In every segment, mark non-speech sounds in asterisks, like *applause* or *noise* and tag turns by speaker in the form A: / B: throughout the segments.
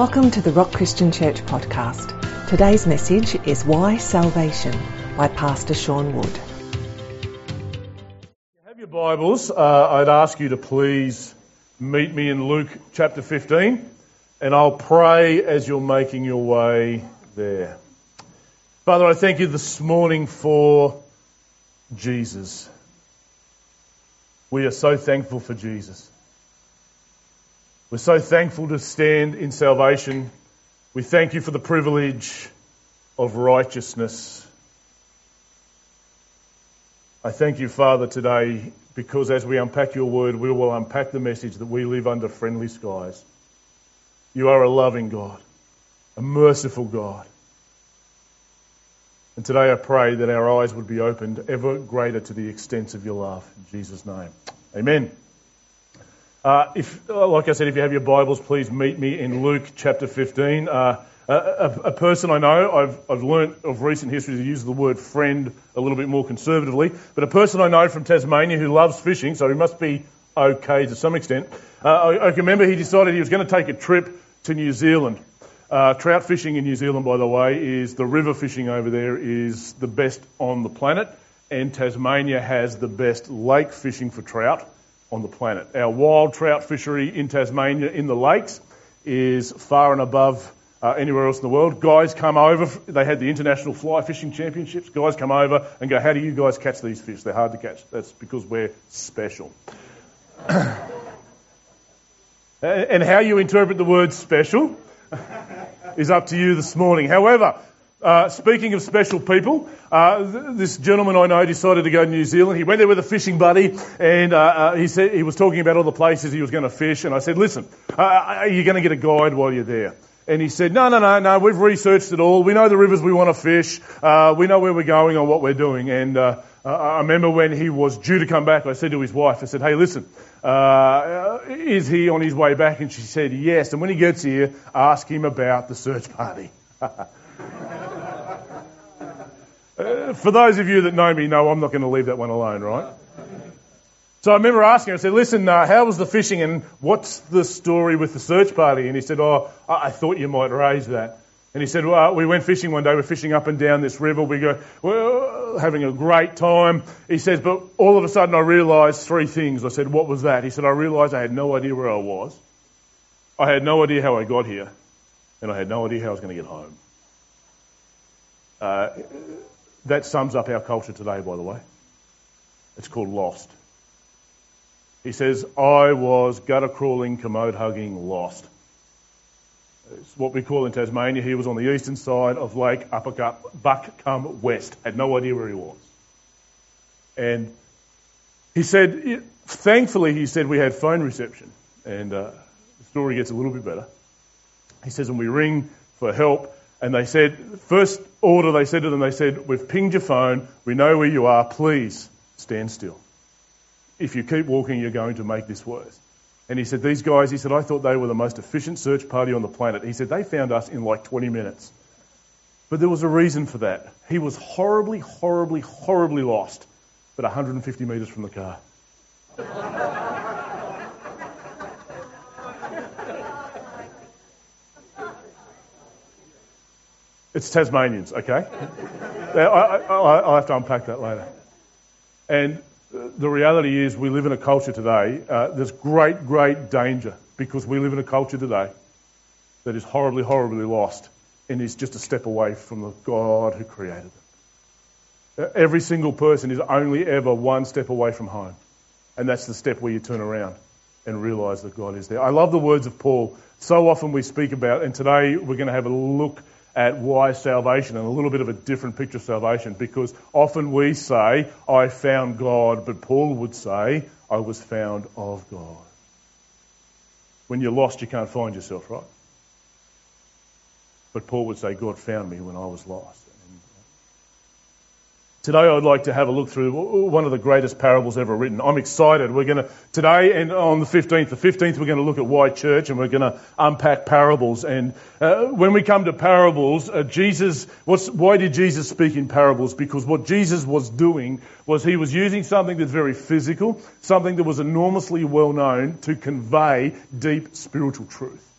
A: Welcome to the Rock Christian Church podcast. Today's message is Why Salvation by Pastor Sean Wood.
B: Have your Bibles. Uh, I'd ask you to please meet me in Luke chapter 15, and I'll pray as you're making your way there. Father, I thank you this morning for Jesus. We are so thankful for Jesus. We're so thankful to stand in salvation. We thank you for the privilege of righteousness. I thank you, Father, today because as we unpack your word, we will unpack the message that we live under friendly skies. You are a loving God, a merciful God. And today I pray that our eyes would be opened ever greater to the extent of your love. In Jesus' name. Amen. Uh, if, uh, like I said, if you have your Bibles, please meet me in Luke chapter 15. Uh, a, a, person I know, I've, I've learnt of recent history to use the word friend a little bit more conservatively, but a person I know from Tasmania who loves fishing, so he must be okay to some extent. Uh, I, I, remember he decided he was going to take a trip to New Zealand. Uh, trout fishing in New Zealand, by the way, is the river fishing over there is the best on the planet, and Tasmania has the best lake fishing for trout on the planet. Our wild trout fishery in Tasmania in the lakes is far and above uh, anywhere else in the world. Guys come over, they had the International Fly Fishing Championships. Guys come over and go, How do you guys catch these fish? They're hard to catch. That's because we're special. *coughs* and how you interpret the word special *laughs* is up to you this morning. However, uh, speaking of special people, uh, th- this gentleman I know decided to go to New Zealand. He went there with a fishing buddy, and uh, uh he said he was talking about all the places he was going to fish. And I said, "Listen, uh, are you going to get a guide while you're there?" And he said, "No, no, no, no. We've researched it all. We know the rivers we want to fish. we know where we're going and what we're doing." And I remember when he was due to come back, I said to his wife, "I said, hey, listen." is he on his way back? And she said, yes. And when he gets here, ask him about the search party. *laughs* Uh, for those of you that know me, know I'm not going to leave that one alone, right? So I remember asking him, I said, listen, uh, how was the fishing and what's the story with the search party? And he said, oh, I thought you might raise that. And he said, well, we went fishing one day, we're fishing up and down this river, we go, we're having a great time. He says, but all of a sudden I realised three things. I said, what was that? He said, I realised I had no idea where I was. I had no idea how I got here. And I had no idea how I was going to get home. Uh, that sums up our culture today, by the way. It's called lost. He says, I was gutter crawling, commode hugging, lost. It's what we call in Tasmania. He was on the eastern side of Lake Upper Guck Buckcombe West. Had no idea where he was. And he said, thankfully, he said we had phone reception. And uh, the story gets a little bit better. He says, when we ring for help. And they said, first order they said to them, they said, we've pinged your phone, we know where you are, please stand still. If you keep walking, you're going to make this worse. And he said, these guys, he said, I thought they were the most efficient search party on the planet. He said, they found us in like 20 minutes. But there was a reason for that. He was horribly, horribly, horribly lost, but 150 metres from the car. It's Tasmanians, okay? I, will have to unpack that later. And the reality is, we live in a culture today, uh, there's great, great danger because we live in a culture today that is horribly, horribly lost and is just a step away from the God who created them. Every single person is only ever one step away from home. And that's the step where you turn around and realize that God is there. I love the words of Paul. So often we speak about, and today we're going to have a look at why salvation and a little bit of a different picture of salvation because often we say, I found God, but Paul would say, I was found of God. When you're lost, you can't find yourself, right? But Paul would say, God found me when I was lost. Today I'd like to have a look through one of the greatest parables ever written. I'm excited. We're going to, today and on the 15th, the 15th we're going to look at why Church and we're going to unpack parables. And uh, when we come to parables, uh, Jesus, why did Jesus speak in parables? Because what Jesus was doing was he was using something that's very physical, something that was enormously well known to convey deep spiritual truth.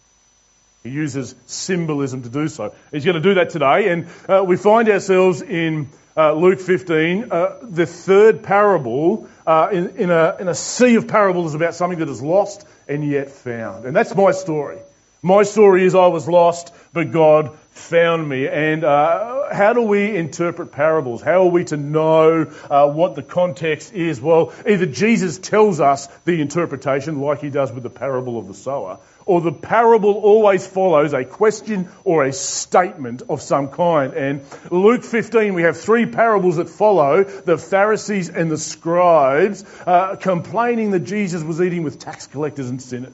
B: He uses symbolism to do so. He's going to do that today, and uh, we find ourselves in uh, Luke 15, uh, the third parable uh, in, in, a, in a sea of parables about something that is lost and yet found. And that's my story. My story is I was lost, but God found me. And uh, how do we interpret parables? How are we to know uh, what the context is? Well, either Jesus tells us the interpretation, like he does with the parable of the sower, or the parable always follows a question or a statement of some kind. And Luke 15, we have three parables that follow the Pharisees and the scribes uh, complaining that Jesus was eating with tax collectors and sinners.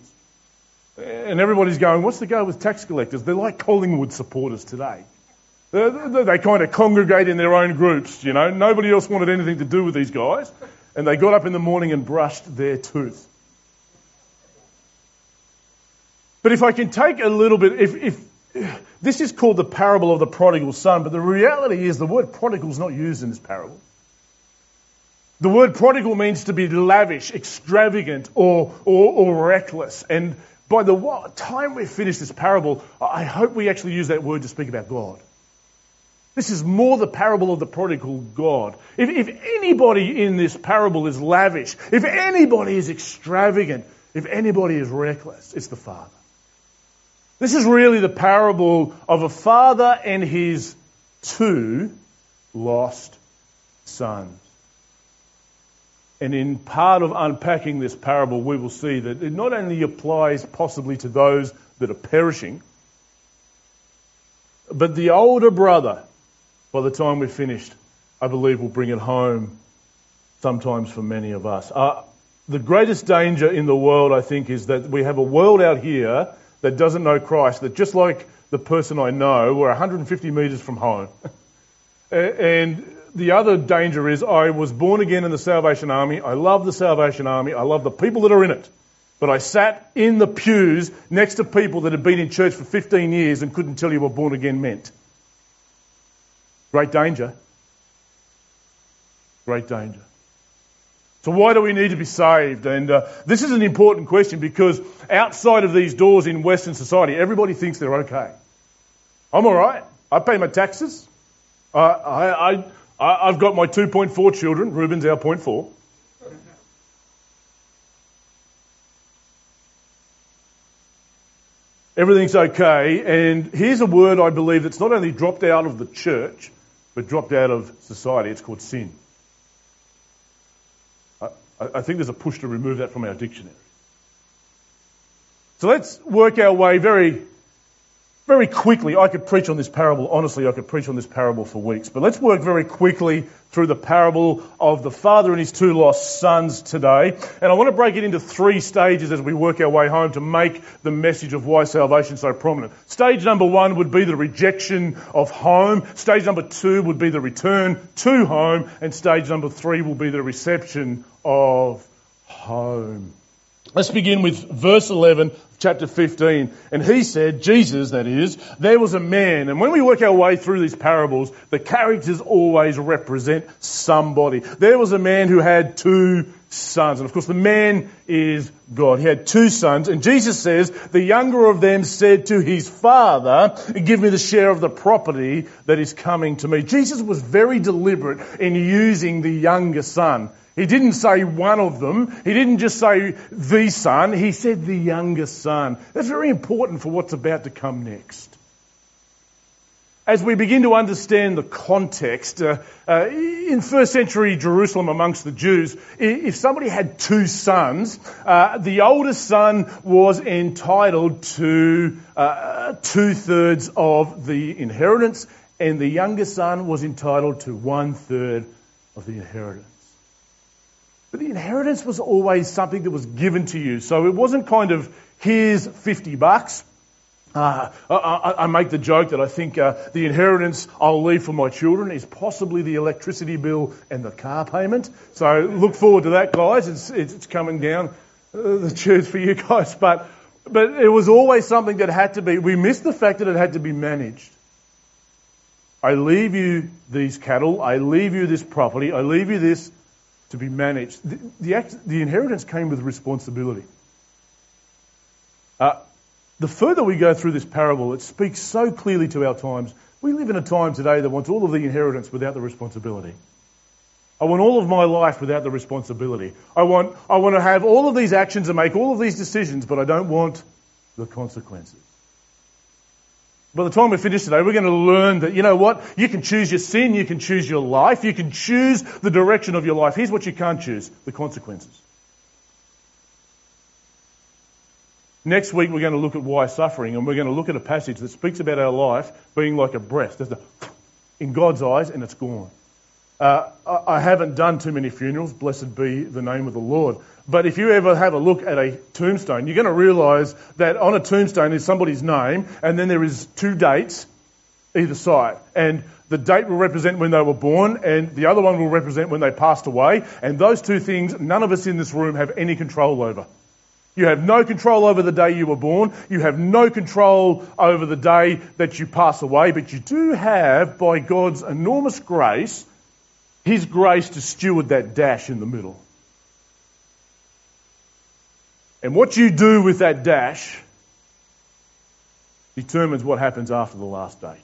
B: And everybody's going, what's the go with tax collectors? They're like Collingwood supporters today. They, kind of congregate in their own groups, you know. Nobody else wanted anything to do with these guys. And they got up in the morning and brushed their tooth. But if I can take a little bit, if, if this is called the parable of the prodigal son, but the reality is the word prodigal is not used in this parable. The word prodigal means to be lavish, extravagant, or, or, or reckless. And by the time we finish this parable, I hope we actually use that word to speak about God. This is more the parable of the prodigal God. If, if, anybody in this parable is lavish, if anybody is extravagant, if anybody is reckless, it's the Father. This is really the parable of a father and his two lost sons. And in part of unpacking this parable, we will see that it not only applies possibly to those that are perishing, but the older brother, by the time we're finished, I believe will bring it home sometimes for many of us. Uh, the greatest danger in the world, I think, is that we have a world out here that doesn't know Christ, that just like the person I know, we're 150 metres from home. *laughs* and the other danger is I was born again in the Salvation Army. I love the Salvation Army. I love the people that are in it. But I sat in the pews next to people that had been in church for 15 years and couldn't tell you what born again meant. Great danger. Great danger. So why do we need to be saved? And uh, this is an important question because outside of these doors in Western society, everybody thinks they're okay. I'm all right. I pay my taxes. Uh, I, I, I've got my 2.4 children. Ruben's our 0.4. Everything's okay. And here's a word I believe that's not only dropped out of the church, but dropped out of society. It's called sin. I, I think there's a push to remove that from our dictionary. So let's work our way very very quickly, I could preach on this parable, honestly, I could preach on this parable for weeks, but let's work very quickly through the parable of the father and his two lost sons today. And I want to break it into three stages as we work our way home to make the message of why salvation so prominent. Stage number one would be the rejection of home. Stage number two would be the return to home. And stage number three will be the reception of home. Let's begin with verse 11 chapter 15. And he said, Jesus, that is, there was a man. And when we work our way through these parables, the characters always represent somebody. There was a man who had two sons. And of course, the man is God. He had two sons. And Jesus says, the younger of them said to his father, give me the share of the property that is coming to me. Jesus was very deliberate in using the younger son. He didn't say one of them. He didn't just say the son. He said the youngest son. That's very important for what's about to come next. As we begin to understand the context, uh, uh, in first century Jerusalem amongst the Jews, if somebody had two sons, uh, the oldest son was entitled to uh, two thirds of the inheritance, and the younger son was entitled to one third of the inheritance. But the inheritance was always something that was given to you. So it wasn't kind of, here's 50 bucks. Uh, I, I, make the joke that I think uh, the inheritance I'll leave for my children is possibly the electricity bill and the car payment. So look forward to that, guys. It's, it's coming down uh, the tubes for you guys. But, but it was always something that had to be, we missed the fact that it had to be managed. I leave you these cattle. I leave you this property. I leave you this to be managed. The, the, act, the inheritance came with responsibility. Uh, the further we go through this parable, it speaks so clearly to our times. We live in a time today that wants all of the inheritance without the responsibility. I want all of my life without the responsibility. I want, I want to have all of these actions and make all of these decisions, but I don't want the consequences. By the time we finish today, we're going to learn that, you know what? You can choose your sin, you can choose your life, you can choose the direction of your life. Here's what you can't choose the consequences. Next week, we're going to look at why suffering, and we're going to look at a passage that speaks about our life being like a breath. There's a, in God's eyes, and it's gone. Uh, I haven't done too many funerals, blessed be the name of the Lord. But if you ever have a look at a tombstone, you're going to realise that on a tombstone is somebody's name, and then there is two dates either side. And the date will represent when they were born, and the other one will represent when they passed away. And those two things, none of us in this room have any control over. You have no control over the day you were born. You have no control over the day that you pass away, but you do have, by God's enormous grace, his grace to steward that dash in the middle. And what you do with that dash determines what happens after the last date.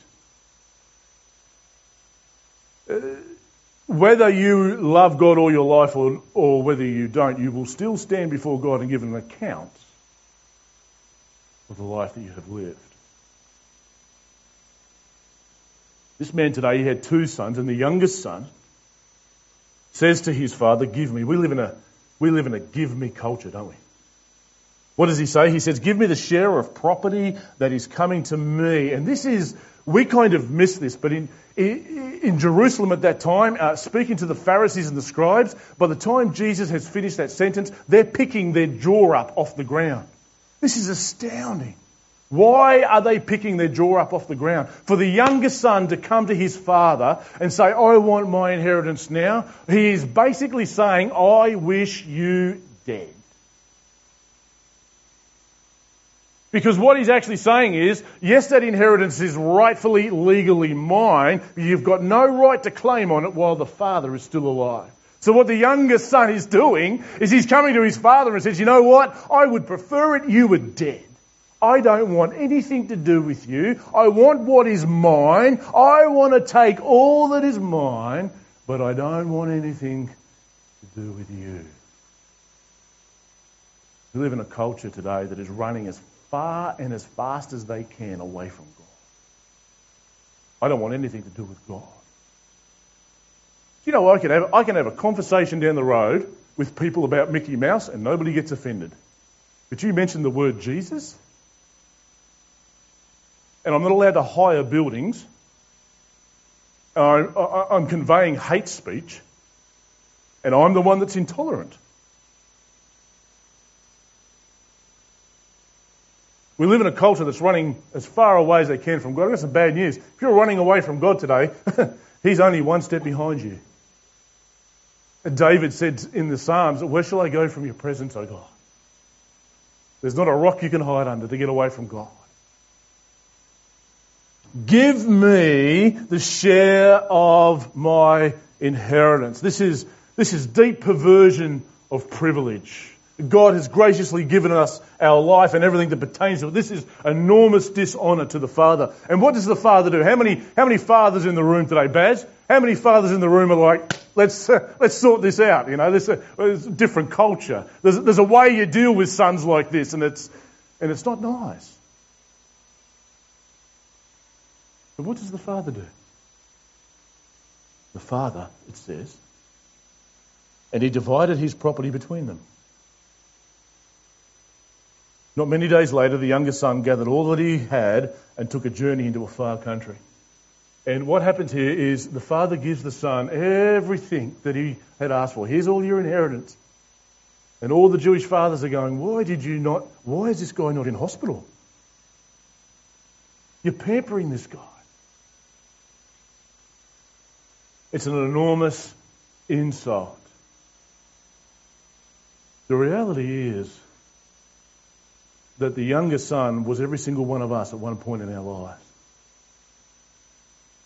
B: Uh, whether you love God all your life or, or whether you don't, you will still stand before God and give an account of the life that you have lived. This man today, he had two sons, and the youngest son says to his father, Give me. We live in a, we live in a give me culture, don't we? What does he say? He says, Give me the share of property that is coming to me. And this is, we kind of miss this, but in, in, Jerusalem at that time, uh, speaking to the Pharisees and the scribes, by the time Jesus has finished that sentence, they're picking their jaw up off the ground. This is astounding. Why are they picking their jaw up off the ground? For the younger son to come to his father and say, I want my inheritance now. He is basically saying, I wish you dead. Because what he's actually saying is, yes, that inheritance is rightfully, legally mine, but you've got no right to claim on it while the father is still alive. So what the younger son is doing is he's coming to his father and says, you know what? I would prefer it you were dead. I don't want anything to do with you. I want what is mine. I want to take all that is mine, but I don't want anything to do with you. We live in a culture today that is running as far and as fast as they can away from God. I don't want anything to do with God. You know, I can have, I can have a conversation down the road with people about Mickey Mouse and nobody gets offended. But you mention the word Jesus, and I'm not allowed to hire buildings. Uh, uh, uh, I'm conveying hate speech, and I'm the one that's intolerant. We live in a culture that's running as far away as they can from God. I've got some bad news. If you're running away from God today, *laughs* He's only one step behind you. David said in the Psalms, Where shall I go from your presence, O God? There's not a rock you can hide under to get away from God. Give me the share of my inheritance. This is, this is deep perversion of privilege. God has graciously given us our life and everything that pertains to it. This is enormous dishonour to the Father. And what does the Father do? How many, how many fathers in the room today, Baz? How many fathers in the room are like, let's, uh, *laughs* let's sort this out? You know, there's a, there's a different culture. There's, there's a way you deal with sons like this and it's, and it's not nice. But what does the father do? The father, it says, and he divided his property between them. Not many days later, the younger son gathered all that he had and took a journey into a far country. And what happens here is the father gives the son everything that he had asked for. Here's all your inheritance. And all the Jewish fathers are going, Why did you not? Why is this guy not in hospital? You're pampering this guy. It's an enormous insult. The reality is that the younger son was every single one of us at one point in our lives.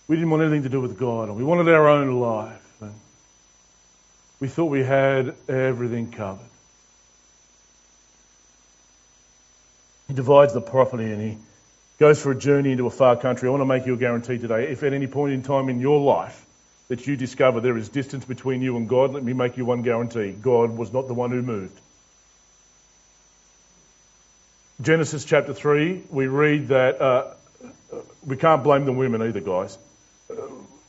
B: We didn't want anything to do with God, and we wanted our own life. And we thought we had everything covered. He divides the property and he goes for a journey into a far country. I want to make you a guarantee today. If at any point in time in your life that you discover there is distance between you and God, let me make you one guarantee. God was not the one who moved. Genesis chapter 3, we read that uh, we can't blame the women either, guys.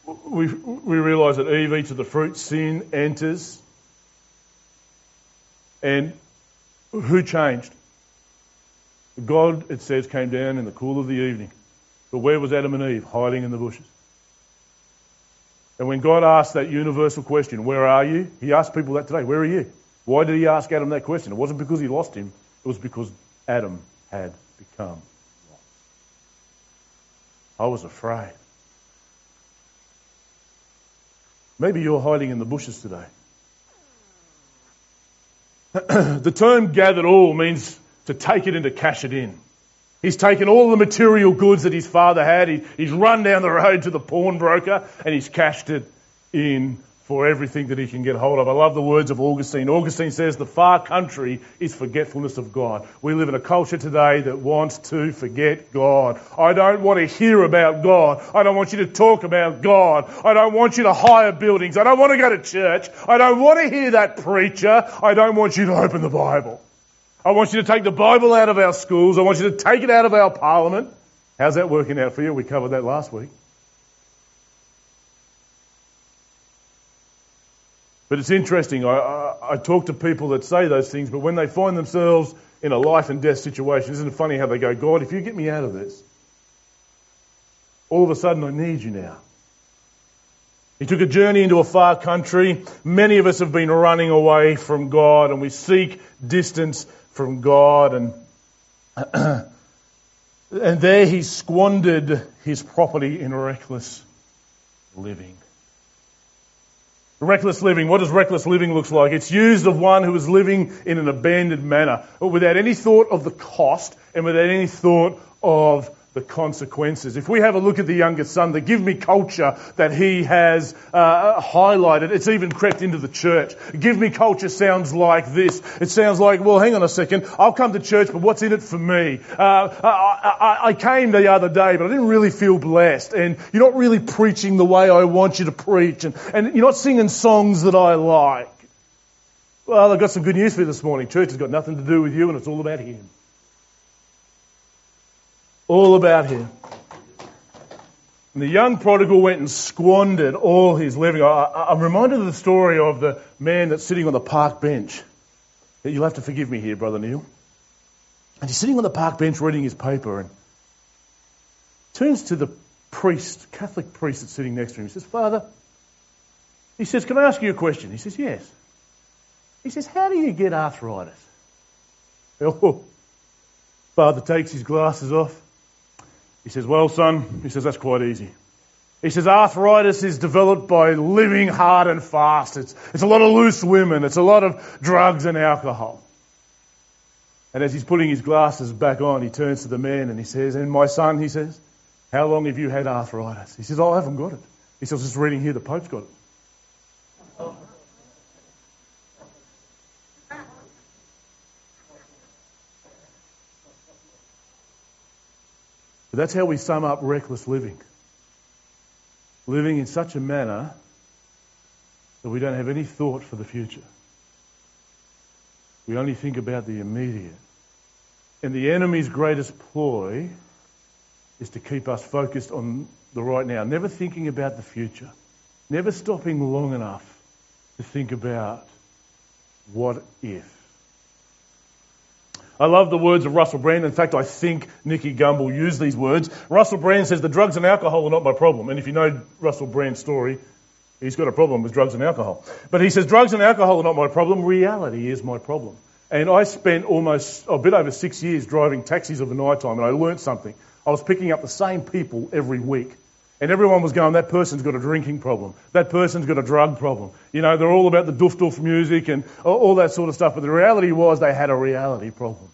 B: We, we realise that Eve eats of the fruit, sin enters. And who changed? God, it says, came down in the cool of the evening. But where was Adam and Eve? Hiding in the bushes. And when God asked that universal question, where are you? He asked people that today, where are you? Why did he ask Adam that question? It wasn't because he lost him. It was because Adam had become lost. I was afraid. Maybe you're hiding in the bushes today. *clears throat* the term gathered all means to take it and to cash it in. He's taken all the material goods that his father had, he, he's run down the road to the pawnbroker, and he's cashed it in for everything that he can get hold of. I love the words of Augustine. Augustine says, The far country is forgetfulness of God. We live in a culture today that wants to forget God. I don't want to hear about God. I don't want you to talk about God. I don't want you to hire buildings. I don't want to go to church. I don't want to hear that preacher. I don't want you to open the Bible. I want you to take the Bible out of our schools. I want you to take it out of our parliament. How's that working out for you? We covered that last week. But it's interesting. I, I, I, talk to people that say those things, but when they find themselves in a life and death situation, isn't it funny how they go, God, if you get me out of this, all of a sudden I need you now. He took a journey into a far country. Many of us have been running away from God and we seek distance from God. And, *clears throat* and there he squandered his property in reckless living. Reckless living. What does reckless living look like? It's used of one who is living in an abandoned manner, without any thought of the cost and without any thought of the consequences. If we have a look at the younger son, the give me culture that he has uh, highlighted, it's even crept into the church. Give me culture sounds like this. It sounds like, well, hang on a second, I'll come to church, but what's in it for me? Uh, I, I, I came the other day, but I didn't really feel blessed, and you're not really preaching the way I want you to preach, and, and you're not singing songs that I like. Well, I've got some good news for you this morning. Church has got nothing to do with you, and it's all about Him all about him. And the young prodigal went and squandered all his living. I, am reminded of the story of the man that's sitting on the park bench. You'll have to forgive me here, Brother Neil. And he's sitting on the park bench reading his paper and turns to the priest, Catholic priest that's sitting next to him. He says, Father, he says, Can I ask you a question? He says, Yes. He says, How do you get arthritis? Oh, *laughs* Father takes his glasses off he says, Well, son, he says, that's quite easy. He says, arthritis is developed by living hard and fast. It's, it's a lot of loose women. It's a lot of drugs and alcohol. And as he's putting his glasses back on, he turns to the man and he says, And my son, he says, how long have you had arthritis? He says, oh, I haven't got it. He says, just reading here, the Pope's got it. That's how we sum up reckless living. Living in such a manner that we don't have any thought for the future. We only think about the immediate. And the enemy's greatest ploy is to keep us focused on the right now, never thinking about the future, never stopping long enough to think about what if. I love the words of Russell Brand. In fact, I think Nicky Gumbel used these words. Russell Brand says, The drugs and alcohol are not my problem. And if you know Russell Brand's story, he's got a problem with drugs and alcohol. But he says, Drugs and alcohol are not my problem. Reality is my problem. And I spent almost a bit over six years driving taxis of the night time, and I learnt something. I was picking up the same people every week. And everyone was going, that person's got a drinking problem. That person's got a drug problem. You know, they're all about the doof doof music and all that sort of stuff. But the reality was they had a reality problem.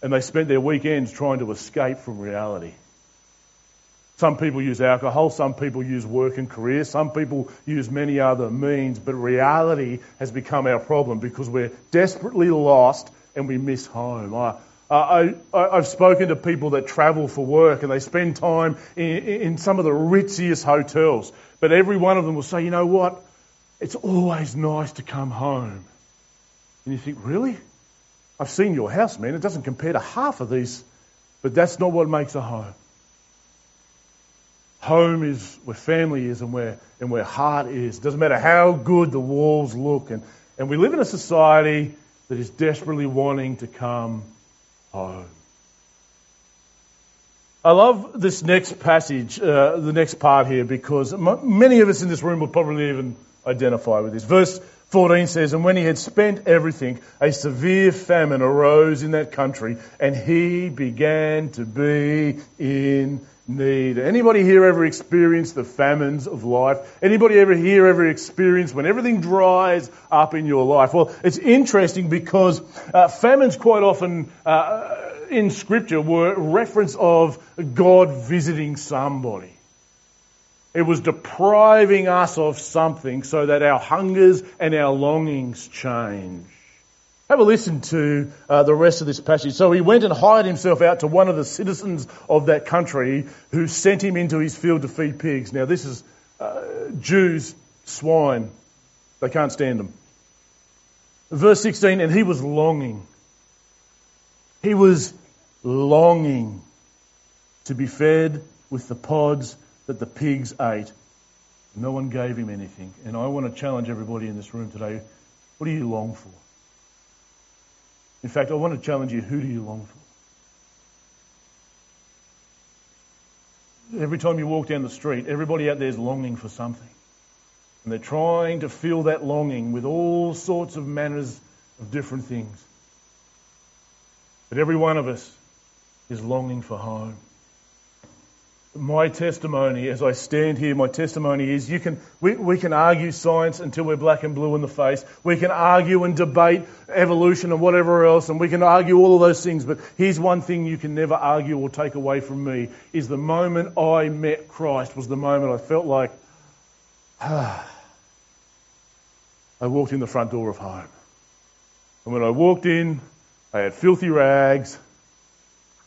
B: And they spent their weekends trying to escape from reality. Some people use alcohol, some people use work and career, some people use many other means, but reality has become our problem because we're desperately lost and we miss home. I, Uh, I, have spoken to people that travel for work and they spend time in, in some of the ritziest hotels. But every one of them will say, you know what? It's always nice to come home. And you think, really? I've seen your house, man. It doesn't compare to half of these. But that's not what makes a home. Home is where family is and where, and where heart is. It doesn't matter how good the walls look. And, and we live in a society that is desperately wanting to come home. I love this next passage, uh, the next part here, because m- many of us in this room will probably even identify with this. Verse 14 says, And when he had spent everything, a severe famine arose in that country, and he began to be in need. Anybody here ever experienced the famines of life? Anybody ever here ever experienced when everything dries up in your life? Well, it's interesting because uh, famines quite often uh, in Scripture were reference of God visiting somebody. It was depriving us of something so that our hungers and our longings change. Have a listen to uh, the rest of this passage. So he went and hired himself out to one of the citizens of that country who sent him into his field to feed pigs. Now, this is uh, Jews, swine. They can't stand them. Verse 16, and he was longing. He was longing to be fed with the pods that the pigs ate. No one gave him anything. And I want to challenge everybody in this room today what do you long for? In fact, I want to challenge you who do you long for? Every time you walk down the street, everybody out there is longing for something. And they're trying to fill that longing with all sorts of manners of different things. But every one of us is longing for home my testimony as I stand here, my testimony is you can, we, we can argue science until we're black and blue in the face. We can argue and debate evolution and whatever else, and we can argue all of those things. But here's one thing you can never argue or take away from me is the moment I met Christ was the moment I felt like, ah, *sighs* I walked in the front door of home. And when I walked in, I had filthy rags,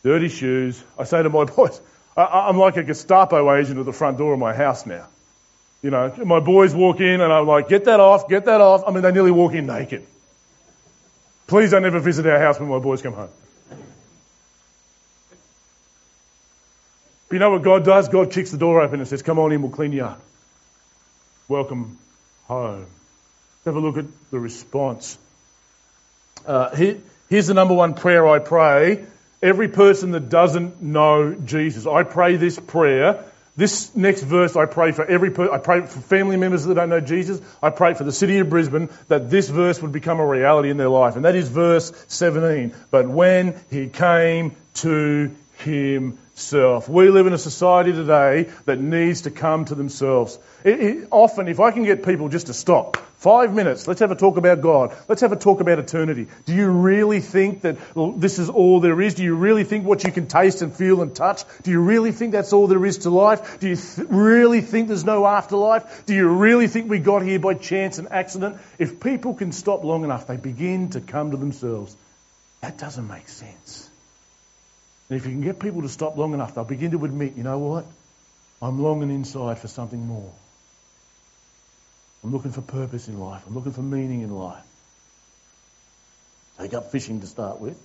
B: dirty shoes. I say to my *laughs* boys, I, am like a Gestapo agent at the front door of my house now. You know, my boys walk in and I'm like, get that off, get that off. I mean, they nearly walk in naked. Please don't ever visit our house when my boys come home. But you know what God does? God kicks the door open and says, come on in, we'll clean you up. Welcome home. Let's have a look at the response. Uh, here, here's the number one prayer I pray every person that doesn't know Jesus. I pray this prayer. This next verse I pray for every per- I pray for family members that don't know Jesus. I pray for the city of Brisbane that this verse would become a reality in their life. And that is verse 17. But when he came to himself. We live in a society today that needs to come to themselves. It, it, often, if I can get people just to stop, five minutes, let's have a talk about God. Let's have a talk about eternity. Do you really think that this is all there is? Do you really think what you can taste and feel and touch? Do you really think that's all there is to life? Do you th- really think there's no afterlife? Do you really think we got here by chance and accident? If people can stop long enough, they begin to come to themselves. That doesn't make sense. And if you can get people to stop long enough, they'll begin to admit, you know what? I'm longing inside for something more. I'm looking for purpose in life. I'm looking for meaning in life. Take up fishing to start with.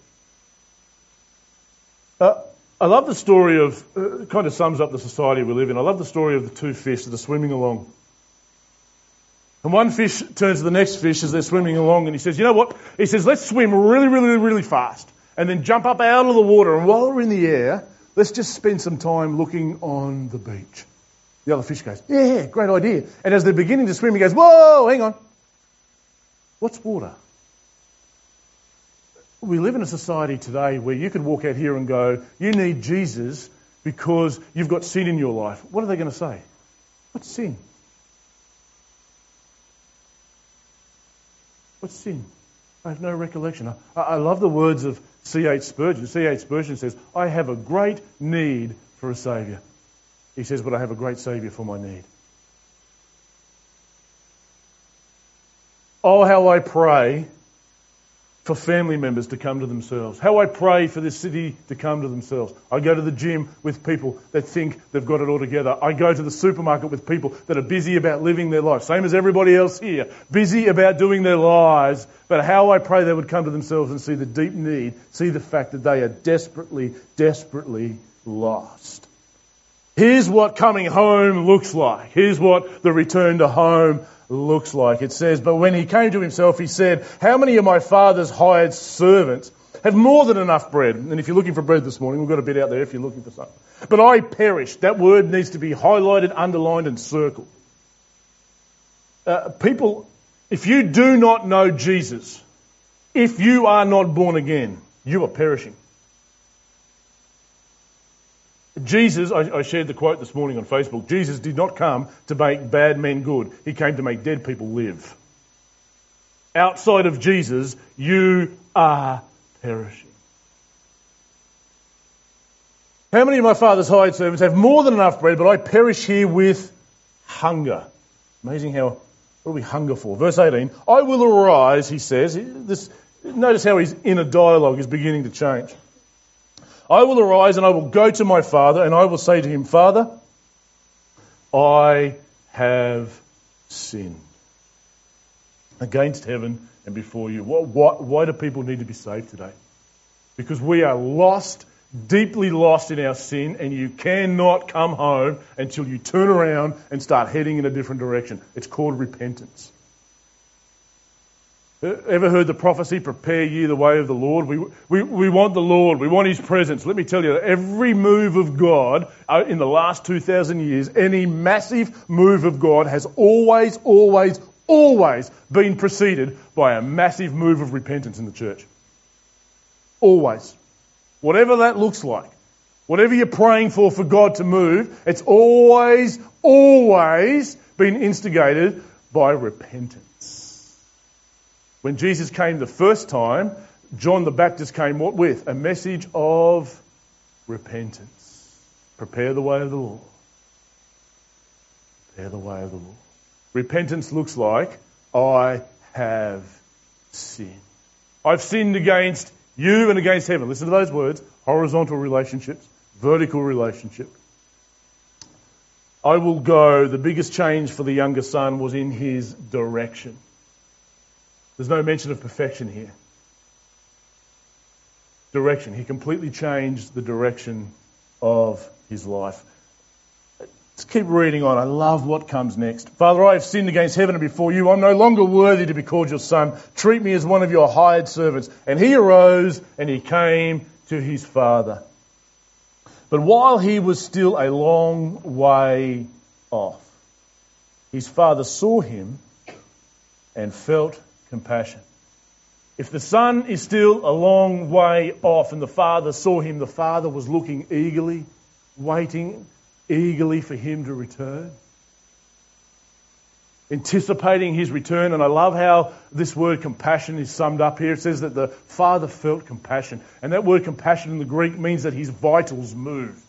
B: Uh, I love the story of, uh, kind of sums up the society we live in. I love the story of the two fish that are swimming along. And one fish turns to the next fish as they're swimming along and he says, you know what? He says, let's swim really, really, really fast and then jump up out of the water. And while we're in the air, let's just spend some time looking on the beach. The other fish goes, yeah, great idea. And as they're beginning to swim, he goes, whoa, hang on. What's water? We live in a society today where you could walk out here and go, you need Jesus because you've got sin in your life. What are they going to say? What's sin? What's sin? I have no recollection. I, I love the words of C.H. Spurgeon. C.H. Spurgeon says, I have a great need for a Saviour. He says, but I have a great Saviour for my need. Oh, how I pray for family members to come to themselves, how I pray for this city to come to themselves. I go to the gym with people that think they've got it all together. I go to the supermarket with people that are busy about living their life, same as everybody else here, busy about doing their lives. But how I pray they would come to themselves and see the deep need, see the fact that they are desperately, desperately lost. Here's what coming home looks like. Here's what the return to home looks like. It says, But when he came to himself, he said, How many of my father's hired servants have more than enough bread? And if you're looking for bread this morning, we've got a bit out there if you're looking for something. But I perish. That word needs to be highlighted, underlined, and circled. Uh, people, if you do not know Jesus, if you are not born again, you are perishing. Jesus, I, I, shared the quote this morning on Facebook Jesus did not come to make bad men good, he came to make dead people live. Outside of Jesus, you are perishing. How many of my father's hired servants have more than enough bread, but I perish here with hunger? Amazing how, what do we hunger for? Verse 18, I will arise, he says. This, notice how his inner dialogue is beginning to change. I will arise and I will go to my father and I will say to him, Father, I have sinned against heaven and before you. Why, why, do people need to be saved today? Because we are lost, deeply lost in our sin, and you cannot come home until you turn around and start heading in a different direction. It's called repentance. Ever heard the prophecy, prepare ye the way of the Lord? We, we, we want the Lord. We want His presence. Let me tell you, every move of God uh, in the last 2,000 years, any massive move of God has always, always, always been preceded by a massive move of repentance in the church. Always. Whatever that looks like. Whatever you're praying for for God to move, it's always, always been instigated by repentance. When Jesus came the first time, John the Baptist came what with? A message of repentance. Prepare the way of the Lord. Prepare the way of the Lord. Repentance looks like, I have sinned. I've sinned against you and against heaven. Listen to those words horizontal relationships, vertical relationship. I will go. The biggest change for the younger son was in his direction. There's no mention of perfection here. Direction. He completely changed the direction of his life. Let's keep reading on. I love what comes next. Father, I have sinned against heaven and before you. I'm no longer worthy to be called your son. Treat me as one of your hired servants. And he arose and he came to his father. But while he was still a long way off, his father saw him and felt compassion. If the son is still a long way off and the father saw him, the father was looking eagerly, waiting eagerly for him to return, anticipating his return. And I love how this word compassion is summed up here. It says that the father felt compassion. And that word compassion in the Greek means that his vitals moved.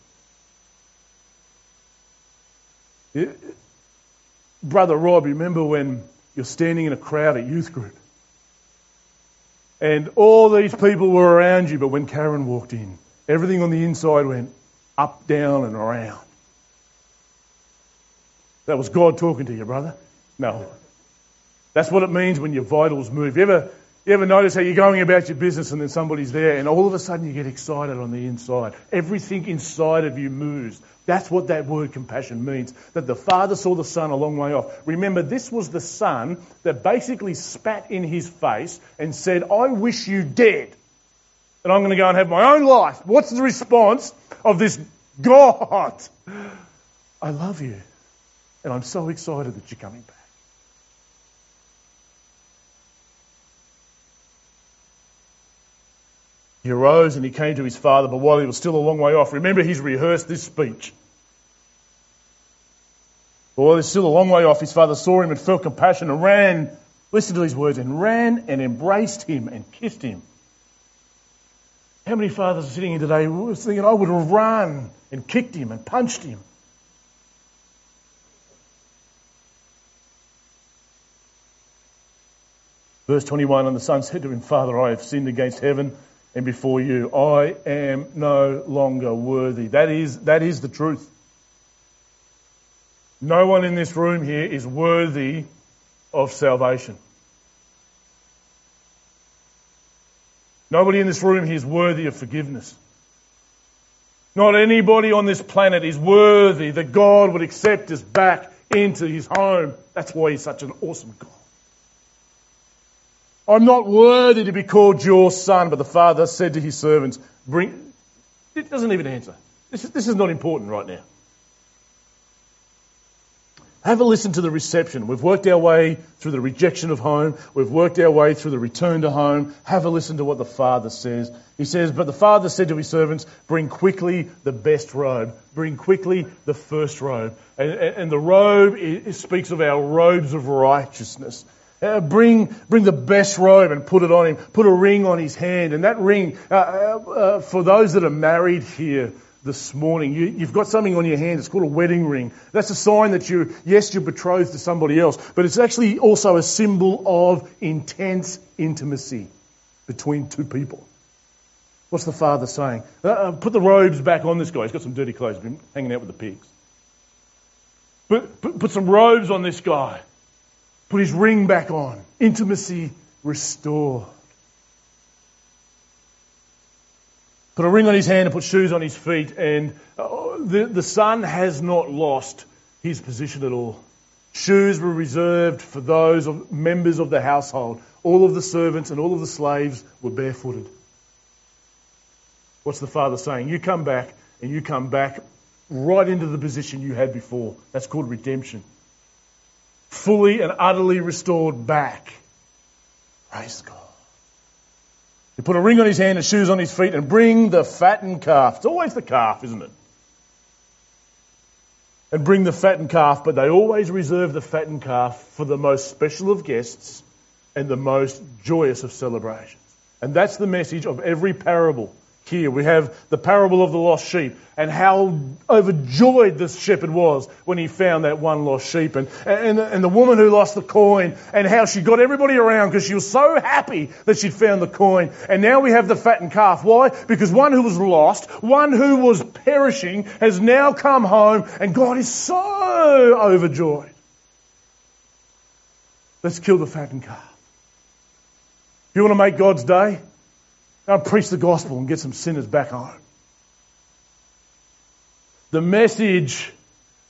B: Brother Rob, remember when you're standing in a crowd at youth group. And all these people were around you, but when Karen walked in, everything on the inside went up, down, and around. That was God talking to you, brother. No. That's what it means when your vitals move. You ever, you ever notice how you're going about your business and then somebody's there and all of a sudden you get excited on the inside? Everything inside of you moves. That's what that word compassion means. That the father saw the son a long way off. Remember, this was the son that basically spat in his face and said, I wish you dead. And I'm going to go and have my own life. What's the response of this God? I love you. And I'm so excited that you're coming back. He arose and he came to his father, but while he was still a long way off, remember he's rehearsed this speech. But while he's still a long way off, his father saw him and felt compassion and ran, listen to these words, and ran and embraced him and kissed him. How many fathers are sitting here today thinking, I would have run and kicked him and punched him? Verse 21, and the son said to him, Father, I have sinned against heaven and before you. I am no longer worthy. That is, that is the truth. No one in this room here is worthy of salvation. Nobody in this room here is worthy of forgiveness. Not anybody on this planet is worthy that God would accept us back into his home. That's why he's such an awesome God. I'm not worthy to be called your son, but the father said to his servants, bring, it doesn't even answer. This is, this is not important right now. Have a listen to the reception. We've worked our way through the rejection of home. We've worked our way through the return to home. Have a listen to what the father says. He says, But the father said to his servants, Bring quickly the best robe. Bring quickly the first robe. And, and the robe it speaks of our robes of righteousness. Uh, bring, bring the best robe and put it on him. Put a ring on his hand. And that ring, uh, uh, uh for those that are married here, this morning. You, have got something on your hand. It's called a wedding ring. That's a sign that you, yes, you're betrothed to somebody else, but it's actually also a symbol of intense intimacy between two people. What's the father saying? Uh, uh, put the robes back on this guy. He's got some dirty clothes. He's been hanging out with the pigs. Put, put, put some robes on this guy. Put his ring back on. Intimacy restored. put a ring on his hand and put shoes on his feet. And uh, the, the son has not lost his position at all. Shoes were reserved for those of, members of the household. All of the servants and all of the slaves were barefooted. What's the father saying? You come back and you come back right into the position you had before. That's called redemption. Fully and utterly restored back. Praise God. He put a ring on his hand and shoes on his feet and bring the fattened calf. It's always the calf, isn't it? And bring the fattened calf, but they always reserve the fattened calf for the most special of guests and the most joyous of celebrations. And that's the message of every parable here we have the parable of the lost sheep and how overjoyed this shepherd was when he found that one lost sheep and, and, and the woman who lost the coin and how she got everybody around because she was so happy that she'd found the coin. And now we have the fattened calf. Why? Because one who was lost, one who was perishing has now come home and God is so overjoyed. Let's kill the fattened calf. You want to make God's day? Go preach the gospel and get some sinners back home. The message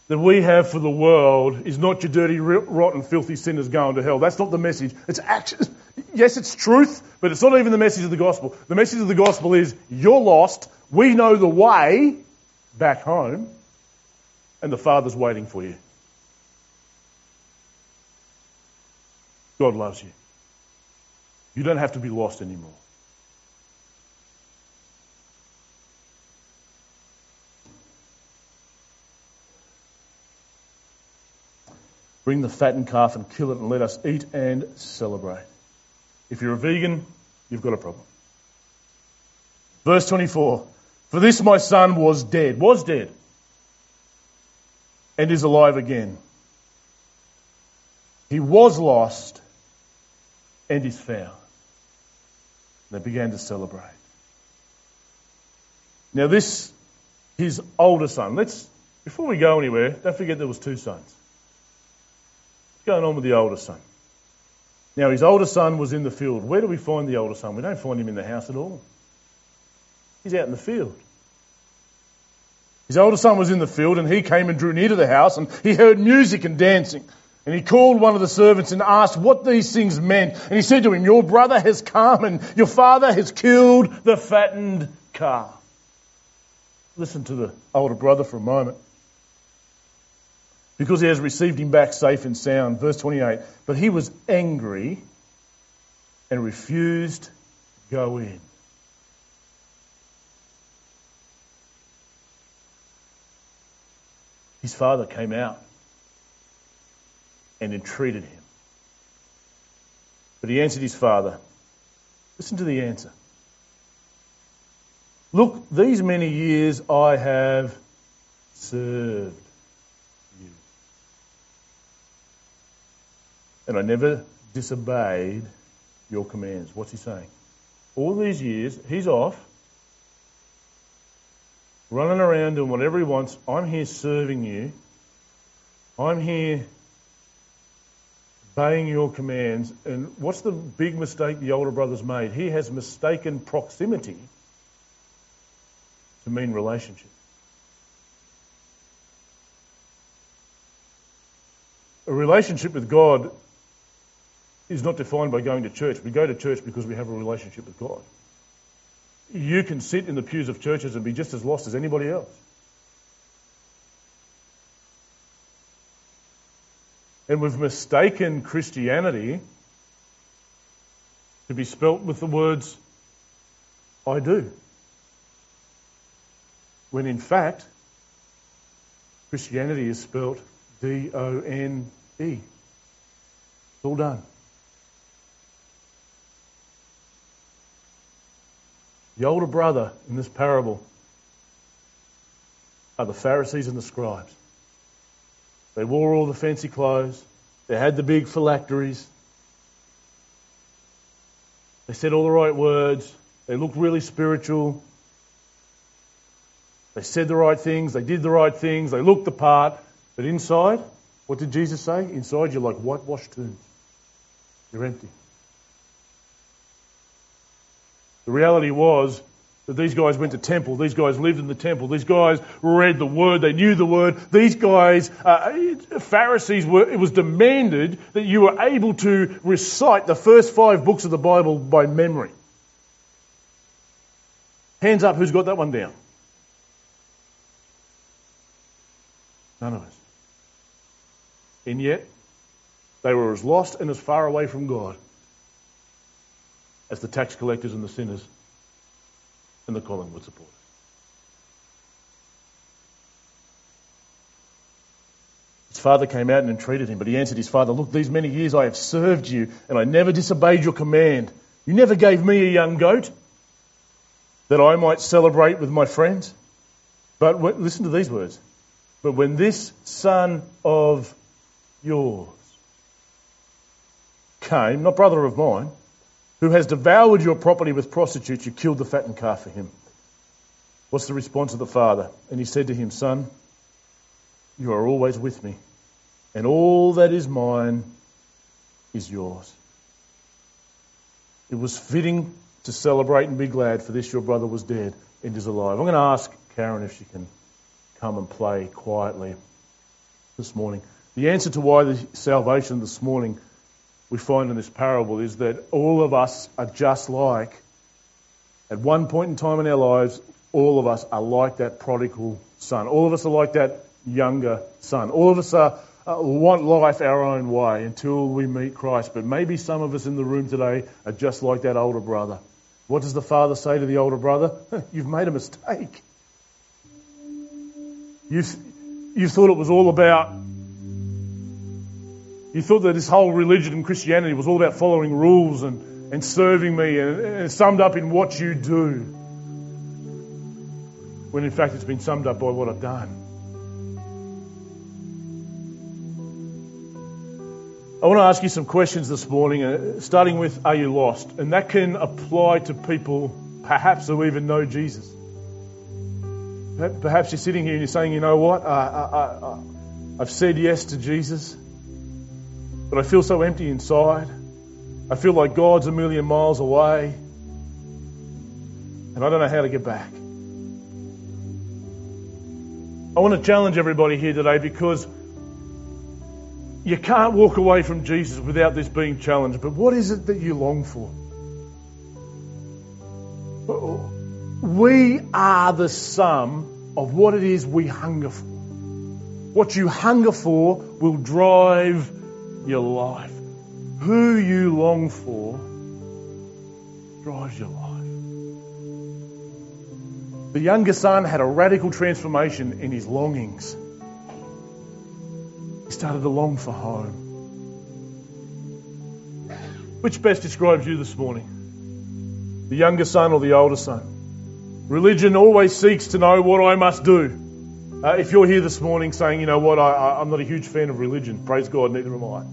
B: that we have for the world is not your dirty, rotten, filthy sinners going to hell. That's not the message. It's action. Yes, it's truth, but it's not even the message of the gospel. The message of the gospel is you're lost. We know the way back home, and the Father's waiting for you. God loves you. You don't have to be lost anymore. Bring the fattened calf and kill it and let us eat and celebrate. If you're a vegan, you've got a problem. Verse 24. For this my son was dead, was dead, and is alive again. He was lost and is found. They began to celebrate. Now this, his older son, let's, before we go anywhere, don't forget there was two sons going on with the older son? Now, his older son was in the field. Where do we find the older son? We don't find him in the house at all. He's out in the field. His older son was in the field and he came and drew near to the house and he heard music and dancing. And he called one of the servants and asked what these things meant. And he said to him, Your brother has come and your father has killed the fattened calf. Listen to the older brother for a moment because he has received him back safe and sound. Verse 28. But he was angry and refused to go in. His father came out and entreated him. But he answered his father. Listen to the answer. Look, these many years I have served and I never disobeyed your commands. What's he saying? All these years, he's off, running around doing whatever he wants. I'm here serving you. I'm here obeying your commands. And what's the big mistake the older brother's made? He has mistaken proximity to mean relationship. A relationship with God is not defined by going to church. We go to church because we have a relationship with God. You can sit in the pews of churches and be just as lost as anybody else. And we've mistaken Christianity to be spelt with the words, I do. When in fact, Christianity is spelt D O N E. It's all done. The older brother in this parable are the Pharisees and the scribes. They wore all the fancy clothes. They had the big phylacteries. They said all the right words. They looked really spiritual. They said the right things. They did the right things. They looked the part. But inside, what did Jesus say? Inside, you're like whitewashed tombs. You're empty. The reality was that these guys went to temple. These guys lived in the temple. These guys read the word. They knew the word. These guys, uh, Pharisees, were, it was demanded that you were able to recite the first five books of the Bible by memory. Hands up, who's got that one down? None of us. And yet, they were as lost and as far away from God as the tax collectors and the sinners and the Collingwood supporters. His father came out and entreated him, but he answered his father, Look, these many years I have served you, and I never disobeyed your command. You never gave me a young goat that I might celebrate with my friends. But listen to these words. But when this son of yours came, not brother of mine, who has devoured your property with prostitutes, you killed the fattened calf for him. What's the response of the father? And he said to him, Son, you are always with me, and all that is mine is yours. It was fitting to celebrate and be glad, for this your brother was dead and is alive. I'm going to ask Karen if she can come and play quietly this morning. The answer to why the salvation this morning we find in this parable is that all of us are just like, at one point in time in our lives, all of us are like that prodigal son. All of us are like that younger son. All of us are, uh, want life our own way until we meet Christ. But maybe some of us in the room today are just like that older brother. What does the father say to the older brother? *laughs* You've made a mistake. You've, you thought it was all about you thought that this whole religion and Christianity was all about following rules and, and serving me and, and summed up in what you do. When in fact it's been summed up by what I've done. I want to ask you some questions this morning, uh, starting with Are you lost? And that can apply to people perhaps who even know Jesus. Perhaps you're sitting here and you're saying, You know what? I, I, I, I've said yes to Jesus. But I feel so empty inside. I feel like God's a million miles away. And I don't know how to get back. I want to challenge everybody here today because you can't walk away from Jesus without this being challenged. But what is it that you long for? We are the sum of what it is we hunger for. What you hunger for will drive your life. Who you long for drives your life. The younger son had a radical transformation in his longings. He started to long for home. Which best describes you this morning? The younger son or the older son? Religion always seeks to know what I must do. Uh, if you're here this morning saying, you know what, I, am not a huge fan of religion, praise God, neither am I.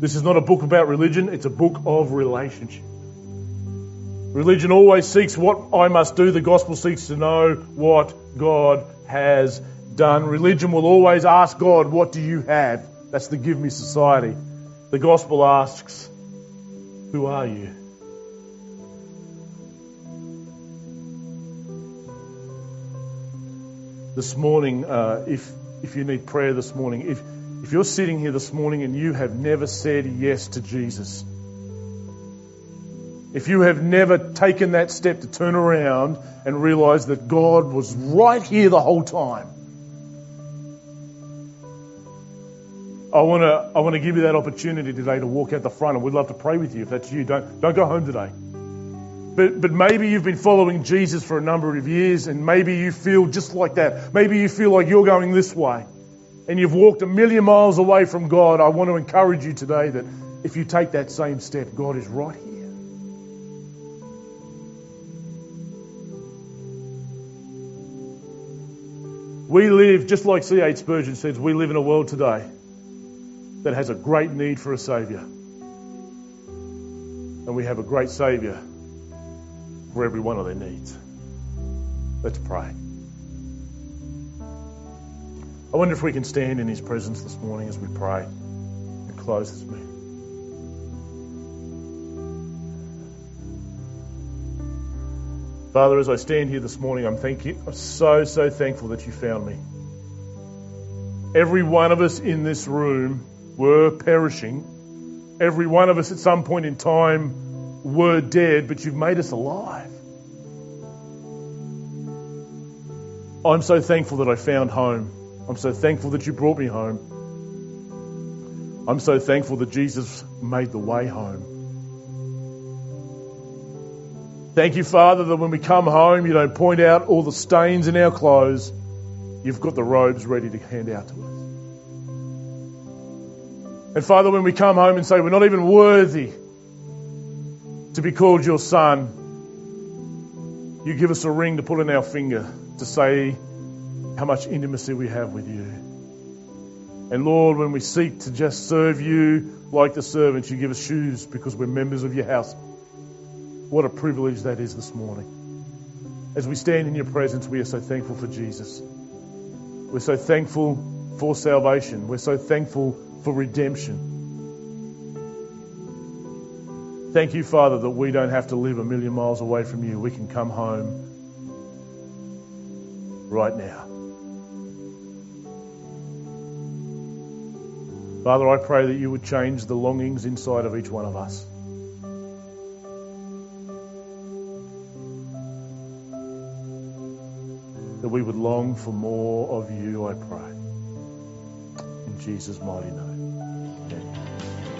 B: This is not a book about religion, it's a book of relationship. Religion always seeks what I must do, the gospel seeks to know what God has done. Religion will always ask God, What do you have? That's the give me society. The gospel asks, Who are you? This morning, uh, if, if you need prayer this morning, if, if you're sitting here this morning and you have never said yes to Jesus, if you have never taken that step to turn around and realize that God was right here the whole time, I want to I want to give you that opportunity today to walk out the front, and we'd love to pray with you if that's you. Don't don't go home today. But but maybe you've been following Jesus for a number of years, and maybe you feel just like that. Maybe you feel like you're going this way, and you've walked a million miles away from God. I want to encourage you today that if you take that same step, God is right here. We live, just like C.H. Spurgeon says, we live in a world today that has a great need for a Saviour. And we have a great Saviour for every one of their needs. Let's pray. I wonder if we can stand in His presence this morning as we pray and close this meeting. Father, as I stand here this morning, I'm, thanking, I'm so, so thankful that you found me. Every one of us in this room were perishing. Every one of us at some point in time were dead, but you've made us alive. I'm so thankful that I found home. I'm so thankful that you brought me home. I'm so thankful that Jesus made the way home. Thank you, Father, that when we come home, you don't point out all the stains in our clothes. You've got the robes ready to hand out to us. And Father, when we come home and say we're not even worthy to be called your son, you give us a ring to put on our finger to say how much intimacy we have with you. And Lord, when we seek to just serve you like the servants, you give us shoes because we're members of your house. What a privilege that is this morning. As we stand in your presence, we are so thankful for Jesus. We're so thankful for salvation. We're so thankful for redemption. Thank you, Father, that we don't have to live a million miles away from you. We can come home right now. Father, I pray that you would change the longings inside of each one of us. that we would long for more of you, I pray. In Jesus' mighty name. Amen.